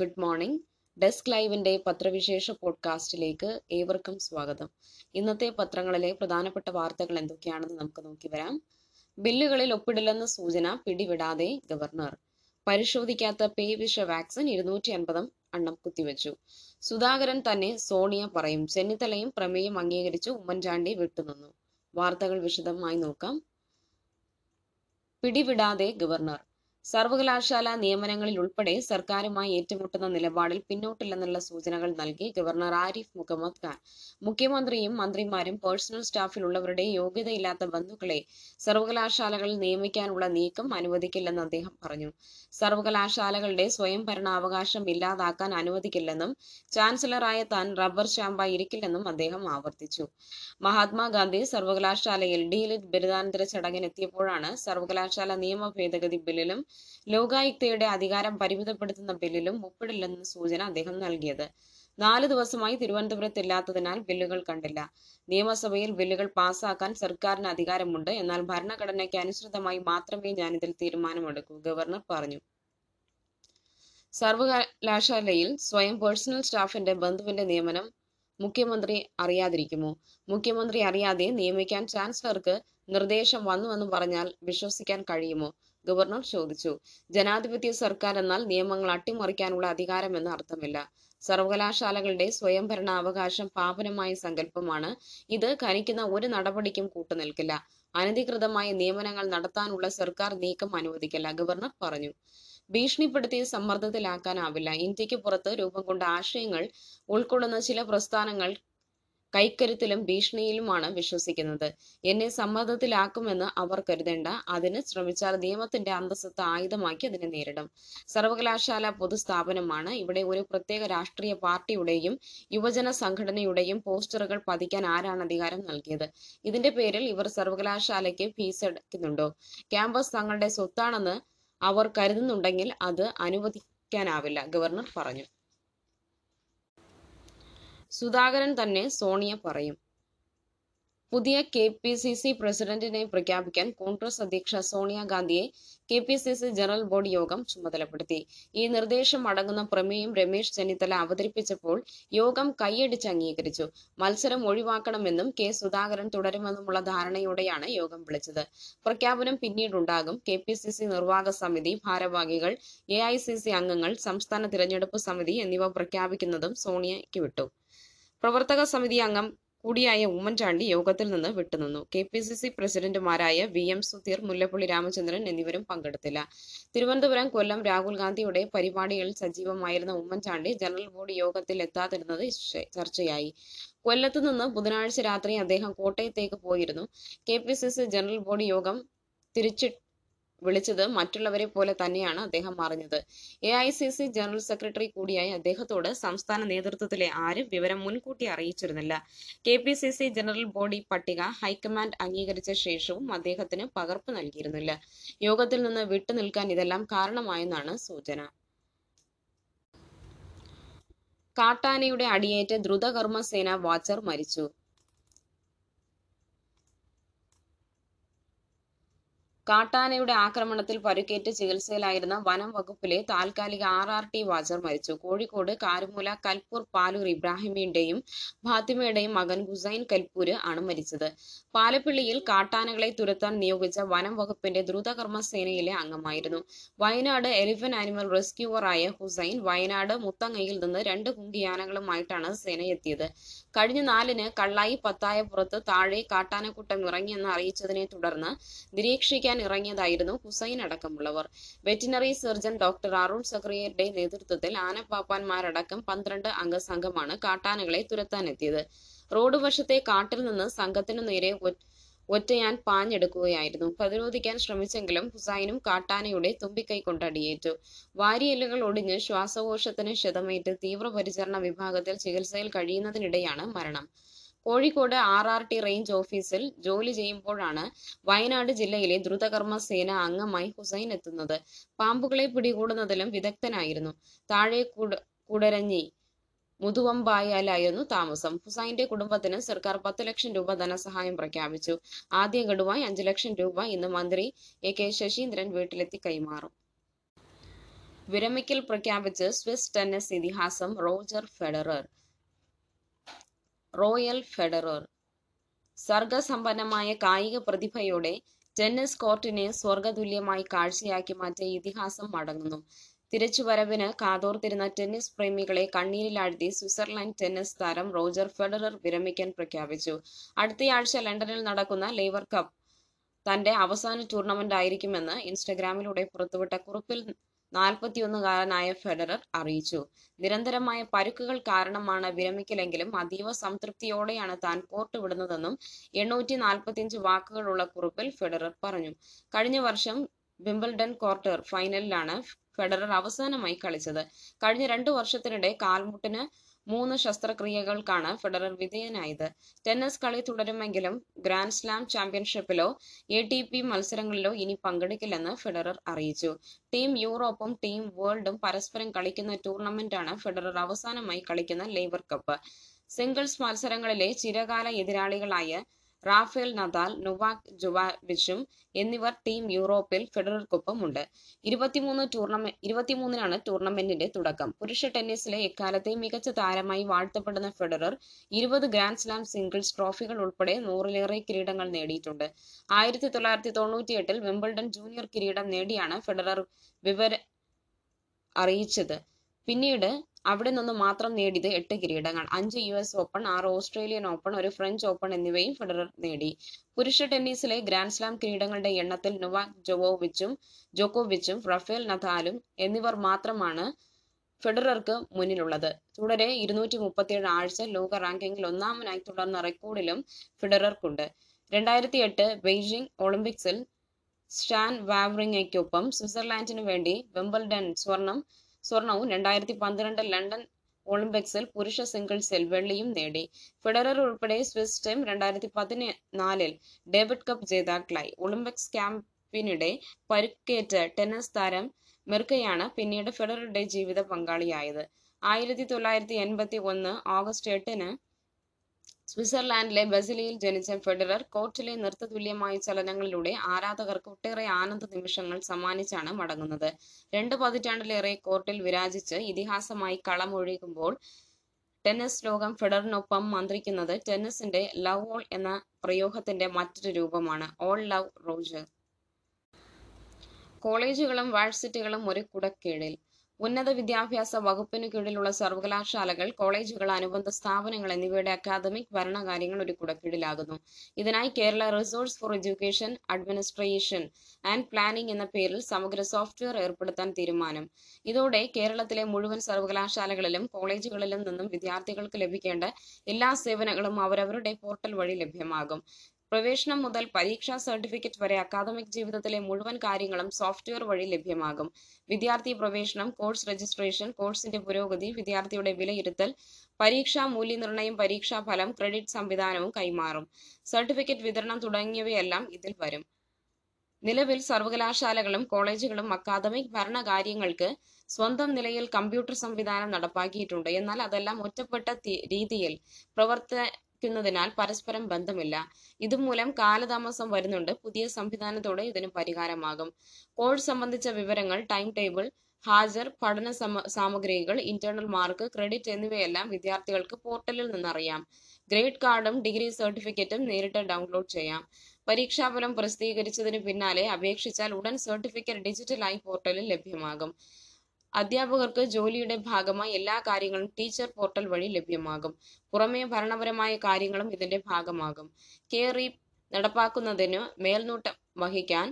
Good morning desk ലൈവിന്റെ പത്രവിശേഷ പോഡ്കാസ്റ്റിലേക്ക് ഏവർക്കും സ്വാഗതം. ഇന്നത്തെ പത്രങ്ങളിലെ പ്രധാനപ്പെട്ട വാർത്തകൾ എന്തൊക്കെയാണെന്ന് നമുക്ക് നോക്കി വരാം. ബില്ലുകളിൽ ഒപ്പിടില്ലെന്ന സൂചന പിടിവിടാതെ ഗവർണർ. പരിശോധിക്കാത്ത പേവിഷ വാക്സിൻ ഇരുന്നൂറ്റി അൻപതും എണ്ണം കുത്തിവെച്ചു. സുധാകരൻ തന്നെ സോണിയ പറയും ചെന്നിത്തലയും പ്രമേയം അംഗീകരിച്ചു ഉമ്മൻചാണ്ടി വിട്ടുനിന്നു. വാർത്തകൾ വിശദമായി നോക്കാം. പിടിവിടാതെ ഗവർണർ. സർവകലാശാല നിയമനങ്ങളിൽ ഉൾപ്പെടെ സർക്കാരുമായി ഏറ്റുമുട്ടുന്ന നിലപാടിൽ പിന്നോട്ടില്ലെന്നുള്ള സൂചനകൾ നൽകി ഗവർണർ ആരിഫ് മുഹമ്മദ് ഖാൻ. മുഖ്യമന്ത്രിയും മന്ത്രിമാരും പേഴ്സണൽ സ്റ്റാഫിലുള്ളവരുടെ യോഗ്യതയില്ലാത്ത ബന്ധുക്കളെ സർവകലാശാലകളിൽ നിയമിക്കാനുള്ള നീക്കം അനുവദിക്കില്ലെന്ന് അദ്ദേഹം പറഞ്ഞു. സർവകലാശാലകളുടെ സ്വയംഭരണാവകാശം ഇല്ലാതാക്കാൻ അനുവദിക്കില്ലെന്നും ചാൻസലറായ താൻ റബ്ബർ ചാമ്പായി ഇരിക്കില്ലെന്നും അദ്ദേഹം ആവർത്തിച്ചു. മഹാത്മാഗാന്ധി സർവകലാശാലയിൽ ഡീലിറ്റ് ബിരുദാനന്തര ചടങ്ങിനെത്തിയപ്പോഴാണ് സർവകലാശാല നിയമ ഭേദഗതി ബില്ലിലും ലോകായുക്തയുടെ അധികാരം പരിമിതപ്പെടുത്തുന്ന ബില്ലിലും ഒപ്പിടില്ലെന്ന സൂചന അദ്ദേഹം നൽകിയത്. നാല് ദിവസമായി തിരുവനന്തപുരത്ത് ഇല്ലാത്തതിനാൽ ബില്ലുകൾ കണ്ടില്ല. നിയമസഭയിൽ ബില്ലുകൾ പാസാക്കാൻ സർക്കാരിന് അധികാരമുണ്ട്. എന്നാൽ ഭരണഘടനയ്ക്ക് അനുസൃതമായി മാത്രമേ ഞാൻ ഇതിൽ തീരുമാനമെടുക്കൂ ഗവർണർ പറഞ്ഞു. സർവകലാശാലയിൽ സ്വയം പേഴ്സണൽ സ്റ്റാഫിന്റെ ബന്ധുവിന്റെ നിയമനം മുഖ്യമന്ത്രി അറിയാതിരിക്കുമോ? മുഖ്യമന്ത്രി അറിയാതെ നിയമിക്കാൻ ചാൻസലർക്ക് നിർദ്ദേശം വന്നുവെന്ന് പറഞ്ഞാൽ വിശ്വസിക്കാൻ കഴിയുമോ? ഗവർണർ ചോദിച്ചു. ജനാധിപത്യ സർക്കാർ എന്നാൽ നിയമങ്ങൾ അട്ടിമറിക്കാനുള്ള അധികാരമെന്ന് അർത്ഥമില്ല. സർവകലാശാലകളുടെ സ്വയംഭരണാവകാശം പാപനമായ സങ്കല്പമാണ്. ഇത് ഖനിക്കുന്ന ഒരു നടപടിക്കും കൂട്ടുനിൽക്കില്ല. അനധികൃതമായ നിയമനങ്ങൾ നടത്താനുള്ള സർക്കാർ നീക്കം അനുവദിക്കില്ല ഗവർണർ പറഞ്ഞു. ഭീഷണിപ്പെടുത്തി സമ്മർദ്ദത്തിലാക്കാനാവില്ല. ഇന്ത്യയ്ക്ക് പുറത്ത് രൂപം കൊണ്ട ആശയങ്ങൾ ഉൾക്കൊള്ളുന്ന ചില പ്രസ്ഥാനങ്ങൾ കൈക്കരുത്തിലും ഭീഷണിയിലുമാണ് വിശ്വസിക്കുന്നത്. എന്നെ സമ്മർദ്ദത്തിലാക്കുമെന്ന് അവർ കരുതേണ്ട അതിന് ശ്രമിച്ചാൽ നിയമത്തിന്റെ അന്തസ്സത്ത് ആയുധമാക്കി അതിനെ നേരിടും. സർവകലാശാല പൊതുസ്ഥാപനമാണ്. ഇവിടെ ഒരു പ്രത്യേക രാഷ്ട്രീയ പാർട്ടിയുടെയും യുവജന സംഘടനയുടെയും പോസ്റ്ററുകൾ പതിക്കാൻ ആരാണ് അധികാരം നൽകിയത്? ഇതിന്റെ പേരിൽ ഇവർ സർവകലാശാലയ്ക്ക് ഫീസ് എടുക്കുന്നുണ്ടോ ക്യാമ്പസ് തങ്ങളുടെ സ്വത്താണെന്ന് അവർ കരുതുന്നുണ്ടെങ്കിൽ അത് അനുവദിക്കാനാവില്ല ഗവർണർ പറഞ്ഞു. സുധാകരൻ തന്നെ സോണിയ പറയും. പുതിയ കെ പി സി സി പ്രസിഡന്റിനെ പ്രഖ്യാപിക്കാൻ കോൺഗ്രസ് അധ്യക്ഷ സോണിയാഗാന്ധിയെ K P C C general body യോഗം ചുമതലപ്പെടുത്തി. ഈ നിർദ്ദേശം അടങ്ങുന്ന പ്രമേയം രമേശ് ചെന്നിത്തല അവതരിപ്പിച്ചപ്പോൾ യോഗം കൈയടിച്ച് അംഗീകരിച്ചു. മത്സരം ഒഴിവാക്കണമെന്നും കെ സുധാകരൻ തുടരുമെന്നുമുള്ള ധാരണയോടെയാണ് യോഗം വിളിച്ചത്. പ്രഖ്യാപനം പിന്നീടുണ്ടാകും. കെ പി സി സി നിർവാഹക സമിതി ഭാരവാഹികൾ എ ഐ സി സി അംഗങ്ങൾ സംസ്ഥാന തിരഞ്ഞെടുപ്പ് സമിതി എന്നിവ പ്രഖ്യാപിക്കുന്നതും സോണിയയ്ക്ക് വിട്ടു. പ്രവർത്തക സമിതി അംഗം കൂടിയായ ഉമ്മൻചാണ്ടി യോഗത്തിൽ നിന്ന് വിട്ടുനിന്നു. കെ പി സി സി പ്രസിഡന്റുമാരായ വി എം സുധീർ മുല്ലപ്പള്ളി രാമചന്ദ്രൻ എന്നിവരും പങ്കെടുത്തില്ല. തിരുവനന്തപുരം കൊല്ലം രാഹുൽ ഗാന്ധിയുടെ പരിപാടികളിൽ സജീവമായിരുന്ന ഉമ്മൻചാണ്ടി ജനറൽ ബോഡി യോഗത്തിൽ എത്താതിരുന്നത് ചർച്ചയായി. കൊല്ലത്ത് നിന്ന് ബുധനാഴ്ച രാത്രി അദ്ദേഹം കോട്ടയത്തേക്ക് പോയിരുന്നു. K P C C general body യോഗം തിരിച്ചു വിളിച്ചത് മറ്റുള്ളവരെ പോലെ തന്നെയാണ് അദ്ദേഹം അറിഞ്ഞത്. A I C C general secretary കൂടിയായ അദ്ദേഹത്തോട് സംസ്ഥാന നേതൃത്വത്തിലെ ആരും വിവരം മുൻകൂട്ടി അറിയിച്ചിരുന്നില്ല. K P C C general body പട്ടിക ഹൈക്കമാൻഡ് അംഗീകരിച്ച ശേഷവും അദ്ദേഹത്തിന് പകർപ്പ് നൽകിയിരുന്നില്ല. യോഗത്തിൽ നിന്ന് വിട്ടുനിൽക്കാൻ ഇതെല്ലാം കാരണമായെന്നാണ് സൂചന. കാട്ടാനയുടെ അടിയേറ്റ് ദ്രുതകർമ്മസേന വാച്ചർ മരിച്ചു. കാട്ടാനയുടെ ആക്രമണത്തിൽ പരുക്കേറ്റ് ചികിത്സയിലായിരുന്ന വനം വകുപ്പിലെ താൽക്കാലിക ആർ ആർ ടി വാച്ചർ മരിച്ചു. കോഴിക്കോട് കാരുമൂല കൽപ്പൂർ പാലൂർ ഇബ്രാഹിമിന്റെയും ഫാത്തിമയുടെയും മകൻ ഹുസൈൻ കൽപ്പൂര് ആണ് മരിച്ചത്. പാലപ്പിള്ളിയിൽ കാട്ടാനകളെ തുരത്താൻ നിയോഗിച്ച വനം വകുപ്പിന്റെ ദ്രുതകർമ്മ സേനയിലെ അംഗമായിരുന്നു. വയനാട് എലിഫന്റ് ആനിമൽ റെസ്ക്യൂവറായ ഹുസൈൻ വയനാട് മുത്തങ്ങയിൽ നിന്ന് രണ്ട് കുങ്കിയാനകളുമായിട്ടാണ് സേന എത്തിയത് കഴിഞ്ഞ നാലിന് കള്ളായി പത്തായപ്പുറത്ത് താഴെ കാട്ടാനക്കൂട്ടം ഇറങ്ങിയെന്ന് അറിയിച്ചതിനെ തുടർന്ന് നിരീക്ഷിക്കാൻ ഇറങ്ങിയതായിരുന്നു ഹുസൈൻ അടക്കമുള്ളവർ വെറ്റിനറി സർജൻ ഡോക്ടർ അരുൺ സക്രിയരുടെ നേതൃത്വത്തിൽ ആനപ്പാപ്പാന്മാരടക്കം പന്ത്രണ്ട് അംഗ സംഘമാണ് കാട്ടാനകളെ തുരത്താനെത്തിയത്. റോഡ് വശത്തെ കാട്ടിൽ നിന്ന് സംഘത്തിനു നേരെ ഒറ്റയാൻ പാഞ്ഞെടുക്കുകയായിരുന്നു. പ്രതിരോധിക്കാൻ ശ്രമിച്ചെങ്കിലും ഹുസൈനും കാട്ടാനയുടെ തുമ്പിക്കൈ കൊണ്ടടിയേറ്റു വാരിയെല്ലുകൾ ഒടിഞ്ഞ് ശ്വാസകോശത്തിന് ക്ഷതമേറ്റ് തീവ്രപരിചരണ വിഭാഗത്തിൽ ചികിത്സയിൽ കഴിയുന്നതിനിടെയാണ് മരണം. Kozhikode R R T range ഓഫീസിൽ ജോലി ചെയ്യുമ്പോഴാണ് വയനാട് ജില്ലയിലെ ദ്രുതകർമ്മ സേന അംഗമായി ഹുസൈൻ എത്തുന്നത്. പാമ്പുകളെ പിടികൂടുന്നതിലും വിദഗ്ധനായിരുന്നു. താഴെ കുടരഞ്ഞി മുതുവമ്പായാലായിരുന്നു താമസം. ഹുസൈന്റെ കുടുംബത്തിന് സർക്കാർ പത്ത് ലക്ഷം രൂപ ധനസഹായം പ്രഖ്യാപിച്ചു. ആദ്യ ഗഡുവായി അഞ്ചു ലക്ഷം രൂപ ഇന്ന് മന്ത്രി എ കെ ശശീന്ദ്രൻ വീട്ടിലെത്തി കൈമാറും. വിരമിക്കൽ പ്രഖ്യാപിച്ച് സ്വിസ് ടെന്നീസ് ഇതിഹാസം റോജർ ഫെഡറർ റോയൽ ഫെഡറർ. സർഗസമ്പന്നമായ കായിക പ്രതിഭയോടെ ടെന്നീസ് കോർട്ടിനെ സ്വർഗതുല്യമായി കാഴ്ചയാക്കി മാറ്റിയ ഇതിഹാസം മടങ്ങുന്നു. തിരിച്ചുവരവിന് കാതോർത്തിരുന്ന ടെന്നീസ് പ്രേമികളെ കണ്ണീരിലാഴ്ത്തി സ്വിറ്റ്സർലൻഡ് ടെന്നീസ് താരം റോജർ ഫെഡറർ വിരമിക്കാൻ പ്രഖ്യാപിച്ചു. അടുത്തയാഴ്ച ലണ്ടനിൽ നടക്കുന്ന ലേവർ കപ്പ് തന്റെ അവസാന ടൂർണമെന്റ് ആയിരിക്കുമെന്ന് ഇൻസ്റ്റഗ്രാമിലൂടെ പുറത്തുവിട്ട കുറിപ്പിൽ നാൽപ്പത്തിയൊന്നുകാരനായ ഫെഡറർ അറിയിച്ചു. നിരന്തരമായ പരുക്കുകൾ കാരണമാണ് വിരമിക്കലെങ്കിലും അതീവ സംതൃപ്തിയോടെയാണ് താൻ പോർട്ട് വിടുന്നതെന്നും എണ്ണൂറ്റി നാൽപ്പത്തിയഞ്ച് വാക്കുകളുള്ള കുറിപ്പിൽ ഫെഡറർ പറഞ്ഞു. കഴിഞ്ഞ വർഷം വിംബിൾഡൺ ക്വാർട്ടർ ഫൈനലിലാണ് ഫെഡറർ അവസാനമായി കളിച്ചത്. കഴിഞ്ഞ രണ്ടു വർഷത്തിനിടെ കാൽമുട്ടിന് മൂന്ന് ശസ്ത്രക്രിയകൾക്കാണ് ഫെഡറർ വിധേയനായത്. ടെന്നീസ് കളി തുടരുമെങ്കിലും ഗ്രാൻഡ് സ്ലാം ചാമ്പ്യൻഷിപ്പിലോ എ ടി പി മത്സരങ്ങളിലോ ഇനി പങ്കെടുക്കില്ലെന്ന് ഫെഡറർ അറിയിച്ചു. ടീം യൂറോപ്പും ടീം വേൾഡും പരസ്പരം കളിക്കുന്ന ടൂർണമെന്റാണ് ഫെഡറർ അവസാനമായി കളിക്കുന്ന ലേബർ കപ്പ്. സിംഗിൾസ് മത്സരങ്ങളിലെ ചിരകാല എതിരാളികളായ റാഫേൽ നദാൽ നുവാക് ജുവാവിച്ചും എന്നിവർ ടീം യൂറോപ്പിൽ ഫെഡറർക്കൊപ്പമുണ്ട്. ഇരുപത്തിമൂന്ന് ടൂർണമെന്റ് ഇരുപത്തിമൂന്നിനാണ് ടൂർണമെന്റിന്റെ തുടക്കം. പുരുഷ ടെന്നീസിലെ എക്കാലത്തെ മികച്ച താരമായി വാഴ്ത്തപ്പെടുന്ന ഫെഡറർ ഇരുപത് ഗ്രാൻഡ് സ്ലാം സിംഗിൾസ് ട്രോഫികൾ ഉൾപ്പെടെ നൂറിലേറെ കിരീടങ്ങൾ നേടിയിട്ടുണ്ട്. ആയിരത്തി തൊള്ളായിരത്തി തൊണ്ണൂറ്റിയെട്ടിൽ വിംബിൾഡൺ ജൂനിയർ കിരീടം നേടിയാണ് ഫെഡറർ വിവര അറിയിച്ചത്. പിന്നീട് അവിടെ നിന്ന് മാത്രം നേടിയത് എട്ട് കിരീടങ്ങൾ. അഞ്ച് യു എസ് ഓപ്പൺ ആറ് ഓസ്ട്രേലിയൻ ഓപ്പൺ ഒരു ഫ്രഞ്ച് ഓപ്പൺ എന്നിവയും ഫെഡറർ നേടി. പുരുഷ ടെന്നീസിലെ ഗ്രാൻഡ് സ്ലാം കിരീടങ്ങളുടെ എണ്ണത്തിൽ നൊവാക് ജോവോവിച്ചും ജോക്കോവിച്ചും റഫേൽ നദാലും എന്നിവർ മാത്രമാണ് ഫെഡറർക്ക് മുന്നിലുള്ളത്. തുടരെ ഇരുന്നൂറ്റി മുപ്പത്തിയേഴ് ആഴ്ച ലോക റാങ്കിങ്ങിൽ ഒന്നാമനായി തുടർന്ന റെക്കോർഡിലും ഫെഡറർക്കുണ്ട്. രണ്ടായിരത്തി എട്ട് ബെയ്ജിംഗ് ഒളിമ്പിക്സിൽ സ്റ്റാൻ വാവ്റിങ്ങയ്ക്കൊപ്പം സ്വിറ്റ്സർലാൻഡിനു വേണ്ടി വിംബിൾഡൺ സ്വർണം സ്വർണവും രണ്ടായിരത്തി പന്ത്രണ്ട് ലണ്ടൻ ഒളിമ്പിക്സിൽ പുരുഷ സിംഗിൾസിൽ വെള്ളിയും നേടി. ഫെഡറർ ഉൾപ്പെടെ സ്വിസ് ടീം രണ്ടായിരത്തി പതിനാലിൽ ഡേവിഡ് കപ്പ് ജേതാക്കളായി. ഒളിമ്പിക്സ് ക്യാമ്പിനിടെ പരുക്കേറ്റ ടെന്നീസ് താരം മെർക്കയാണ് പിന്നീട് ഫെഡററുടെ ജീവിത പങ്കാളിയായത്. ആയിരത്തി തൊള്ളായിരത്തി എൺപത്തി ഒന്ന് ഓഗസ്റ്റ് എട്ടിന് സ്വിറ്റ്സർലാൻഡിലെ ബസിലിയിൽ ജനിച്ച ഫെഡറർ കോർട്ടിലെ നൃത്തതുല്യമായ ചലനങ്ങളിലൂടെ ആരാധകർക്ക് ഒട്ടേറെ ആനന്ദ നിമിഷങ്ങൾ സമ്മാനിച്ചാണ് മടങ്ങുന്നത്. രണ്ട് പതിറ്റാണ്ടിലേറെ കോർട്ടിൽ വിരാജിച്ച് ഇതിഹാസമായി കളമൊഴുകുമ്പോൾ ടെന്നീസ് ലോകം ഫെഡറിനൊപ്പം മന്ത്രിക്കുന്നത് ടെന്നീസിന്റെ ലവ് ഓൾ എന്ന പ്രയോഗത്തിന്റെ മറ്റൊരു രൂപമാണ്. All love Roger. കോളേജുകളും വാഴ്സിറ്റികളും ഒരു കുടക്കീഴിൽ. ഉന്നത വിദ്യാഭ്യാസ വകുപ്പിനു കീഴിലുള്ള സർവകലാശാലകൾ കോളേജുകൾ അനുബന്ധ സ്ഥാപനങ്ങൾ എന്നിവയുടെ അക്കാദമിക് ഭരണകാര്യങ്ങൾ ഒരു കുടക്കീഴിലാകുന്നു. ഇതിനായി Kerala resource for education administration and planning എന്ന പേരിൽ സമഗ്ര സോഫ്റ്റ്വെയർ ഏർപ്പെടുത്താൻ തീരുമാനം. ഇതോടെ കേരളത്തിലെ മുഴുവൻ സർവകലാശാലകളിലും കോളേജുകളിലും നിന്നും വിദ്യാർത്ഥികൾക്ക് ലഭിക്കേണ്ട എല്ലാ സേവനങ്ങളും അവരവരുടെ പോർട്ടൽ വഴി ലഭ്യമാകും. പ്രവേശനം മുതൽ പരീക്ഷാ സർട്ടിഫിക്കറ്റ് വരെ അക്കാദമിക് ജീവിതത്തിലെ മുഴുവൻ കാര്യങ്ങളും സോഫ്റ്റ്വെയർ വഴി ലഭ്യമാകും. വിദ്യാർത്ഥി പ്രവേശനം കോഴ്സ് രജിസ്ട്രേഷൻ കോഴ്സിന്റെ പുരോഗതി വിദ്യാർത്ഥിയുടെ വിലയിരുത്തൽ പരീക്ഷാ മൂല്യനിർണയം പരീക്ഷാ ഫലം ക്രെഡിറ്റ് സംവിധാനവും കൈമാറും. സർട്ടിഫിക്കറ്റ് വിതരണം തുടങ്ങിയവയെല്ലാം ഇതിൽ വരും. നിലവിൽ സർവകലാശാലകളും കോളേജുകളും അക്കാദമിക് ഭരണകാര്യങ്ങൾക്ക് സ്വന്തം നിലയിൽ കമ്പ്യൂട്ടർ സംവിധാനം നടപ്പാക്കിയിട്ടുണ്ട്. എന്നാൽ അതെല്ലാം ഒറ്റപ്പെട്ട രീതിയിൽ പ്രവർത്തിക്കുന്നതിനാൽ പരസ്പരം ബന്ധമില്ല. ഇതുമൂലം കാലതാമസം വരുന്നുണ്ട്. പുതിയ സംവിധാനത്തോടെ ഇതിന് പരിഹാരമാകും. കോഴ്സ് സംബന്ധിച്ച വിവരങ്ങൾ ടൈം ടേബിൾ ഹാജർ പഠന സാമഗ്രികൾ ഇന്റേണൽ മാർക്ക് ക്രെഡിറ്റ് എന്നിവയെല്ലാം വിദ്യാർത്ഥികൾക്ക് പോർട്ടലിൽ നിന്നറിയാം. ഗ്രേഡ് കാർഡും ഡിഗ്രി സർട്ടിഫിക്കറ്റും നേരിട്ട് ഡൗൺലോഡ് ചെയ്യാം. പരീക്ഷാഫലം പ്രസിദ്ധീകരിച്ചതിന് പിന്നാലെ അപേക്ഷിച്ചാൽ ഉടൻ സർട്ടിഫിക്കറ്റ് ഡിജിറ്റലായി പോർട്ടലിൽ ലഭ്യമാകും. അധ്യാപകർക്ക് ജോലിയുടെ ഭാഗമായി എല്ലാ കാര്യങ്ങളും ടീച്ചർ പോർട്ടൽ വഴി ലഭ്യമാകും. പുറമേ ഭരണപരമായ കാര്യങ്ങളും ഇതിന്റെ ഭാഗമാകും. കെയറി നടപ്പാക്കുന്നതിന് മേൽനോട്ടം വഹിക്കാൻ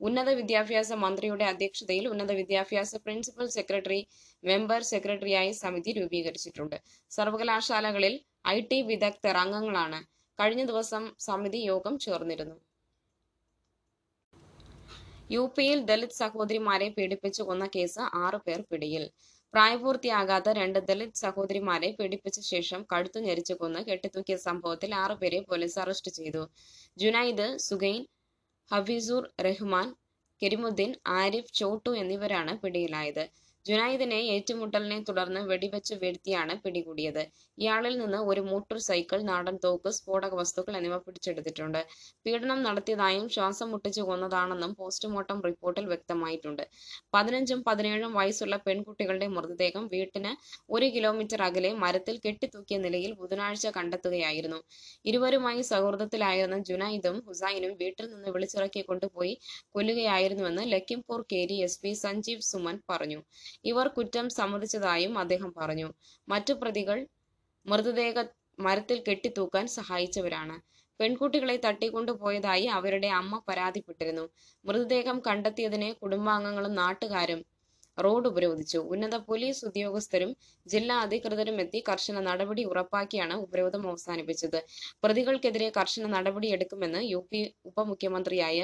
ഉന്നത വിദ്യാഭ്യാസ മന്ത്രിയുടെ അധ്യക്ഷതയിൽ ഉന്നത വിദ്യാഭ്യാസ പ്രിൻസിപ്പൽ സെക്രട്ടറി മെമ്പർ സെക്രട്ടറിയായി സമിതി രൂപീകരിച്ചിട്ടുണ്ട്. സർവകലാശാലകളിൽ ഐ ടി വിദഗ്ധർ അംഗങ്ങളാണ്. കഴിഞ്ഞ ദിവസം സമിതി യോഗം ചേർന്നിരുന്നു. യു പിയിൽ ദലിത് സഹോദരിമാരെ പീഡിപ്പിച്ചു കൊന്ന കേസ് ആറു പേർ പിടിയിൽ. പ്രായപൂർത്തിയാകാത്ത രണ്ട് ദലിത് സഹോദരിമാരെ പീഡിപ്പിച്ച ശേഷം കഴുത്തു ഞെരിച്ചു കൊന്ന് കെട്ടിത്തൂക്കിയ സംഭവത്തിൽ ആറുപേരെ പോലീസ് അറസ്റ്റ് ചെയ്തു. ജുനൈദ് സുഗൈൻ ഹഫീസുർ റഹ്മാൻ കെരിമുദ്ദീൻ ആരിഫ് ചോട്ടു എന്നിവരാണ് പിടിയിലായത്. ജുനൈദിനെ ഏറ്റുമുട്ടലിനെ തുടർന്ന് വെടിവെച്ച് വീഴ്ത്തിയാണ് പിടികൂടിയത്. ഇയാളിൽ നിന്ന് ഒരു മോട്ടോർ സൈക്കിൾ നാടൻ തോക്ക് സ്ഫോടക വസ്തുക്കൾ എന്നിവ പിടിച്ചെടുത്തിട്ടുണ്ട്. പീഡനം നടത്തിയതായും ശ്വാസം മുട്ടിച്ചു കൊന്നതാണെന്നും പോസ്റ്റ്മോർട്ടം റിപ്പോർട്ടിൽ വ്യക്തമായിട്ടുണ്ട്. പതിനഞ്ചും പതിനേഴും വയസ്സുള്ള പെൺകുട്ടികളുടെ മൃതദേഹം വീട്ടിന് ഒരു കിലോമീറ്റർ അകലെ മരത്തിൽ കെട്ടിത്തൂക്കിയ നിലയിൽ ബുധനാഴ്ച കണ്ടെത്തുകയായിരുന്നു. ഇരുവരുമായി സൗഹൃദത്തിലായിരുന്ന ജുനൈദും ഹുസൈനും വീട്ടിൽ നിന്ന് വിളിച്ചിറക്കി കൊണ്ടുപോയി കൊല്ലുകയായിരുന്നുവെന്ന് ലഖിംപൂർ കേരി എസ് സഞ്ജീവ് സുമൻ പറഞ്ഞു. ഇവർ കുറ്റം സമ്മതിച്ചതായും അദ്ദേഹം പറഞ്ഞു. മറ്റു പ്രതികൾ മൃതദേഹ മരത്തിൽ കെട്ടിത്തൂക്കാൻ സഹായിച്ചവരാണ്. പെൺകുട്ടികളെ തട്ടിക്കൊണ്ടുപോയതായി അവരുടെ അമ്മ പരാതിപ്പെട്ടിരുന്നു. മൃതദേഹം കണ്ടെത്തിയതിനെ കുടുംബാംഗങ്ങളും നാട്ടുകാരും റോഡ് ഉപരോധിച്ചു. ഉന്നത പോലീസ് ഉദ്യോഗസ്ഥരും ജില്ലാ അധികൃതരും എത്തി കർശന നടപടി ഉറപ്പാക്കിയാണ് ഉപരോധം അവസാനിപ്പിച്ചത്. പ്രതികൾക്കെതിരെ കർശന നടപടിയെടുക്കുമെന്ന് യു പി ഉപമുഖ്യമന്ത്രിയായ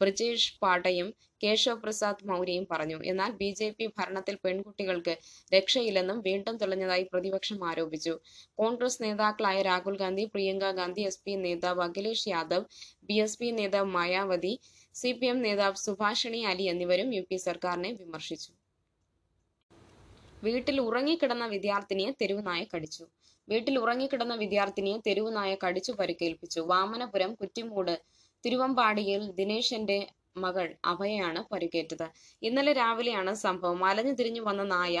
ബ്രിജേഷ് പാട്ടയും കേശവ് പ്രസാദ് മൗര്യയും പറഞ്ഞു. എന്നാൽ ബി ജെ പി ഭരണത്തിൽ പെൺകുട്ടികൾക്ക് രക്ഷയില്ലെന്നും വീണ്ടും തെളിഞ്ഞതായി പ്രതിപക്ഷം ആരോപിച്ചു. കോൺഗ്രസ് നേതാക്കളായ രാഹുൽ ഗാന്ധി പ്രിയങ്ക ഗാന്ധി എസ് പി നേതാവ് Akhilesh Yadav B S P നേതാവ് മായാവതി സി പി എം നേതാവ് സുഭാഷിണി അലി എന്നിവരും യു പി സർക്കാരിനെ വിമർശിച്ചു. വീട്ടിൽ ഉറങ്ങിക്കിടന്ന വിദ്യാർത്ഥിനിയെ തെരുവുനായ കടിച്ചു വീട്ടിൽ ഉറങ്ങിക്കിടന്ന വിദ്യാർത്ഥിനിയെ തെരുവുനായ കടിച്ചു പരിക്കേൽപ്പിച്ചു. വാമനപുരം കുറ്റിമൂട് തിരുവമ്പാടിയിൽ ദിനേശന്റെ മകൾ അഭയാണ് പരിക്കേറ്റത്. ഇന്നലെ രാവിലെയാണ് സംഭവം. അലഞ്ഞു തിരിഞ്ഞു വന്ന നായ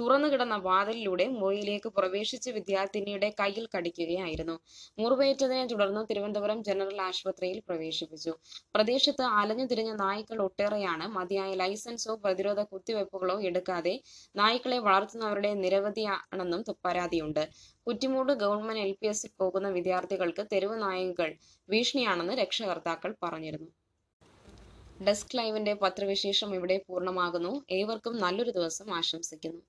തുറന്നു കിടന്ന വാതിലിലൂടെ മുറിയിലേക്ക് പ്രവേശിച്ച് വിദ്യാർത്ഥിനിയുടെ കയ്യിൽ കടിക്കുകയായിരുന്നു. മുറിവേറ്റതിനെ തുടർന്ന് തിരുവനന്തപുരം ജനറൽ ആശുപത്രിയിൽ പ്രവേശിപ്പിച്ചു. പ്രദേശത്ത് അലഞ്ഞു തിരിഞ്ഞ നായ്ക്കൾ ഒട്ടേറെയാണ്. മതിയായ ലൈസൻസോ പ്രതിരോധ കുത്തിവയ്പ്പുകളോ എടുക്കാതെ നായ്ക്കളെ വളർത്തുന്നവരുടെ നിരവധിയാണെന്നും പരാതിയുണ്ട്. കുറ്റിമൂട് ഗവൺമെന്റ് എൽ പി എസിൽ പോകുന്ന വിദ്യാർത്ഥികൾക്ക് തെരുവ് നായകൾ ഭീഷണിയാണെന്ന് രക്ഷകർത്താക്കൾ പറഞ്ഞിരുന്നു. ഡെസ്ക് ലൈവിന്റെ പത്രവിശേഷം ഇവിടെ പൂർണമാകുന്നു. ഏവർക്കും നല്ലൊരു ദിവസം ആശംസിക്കുന്നു.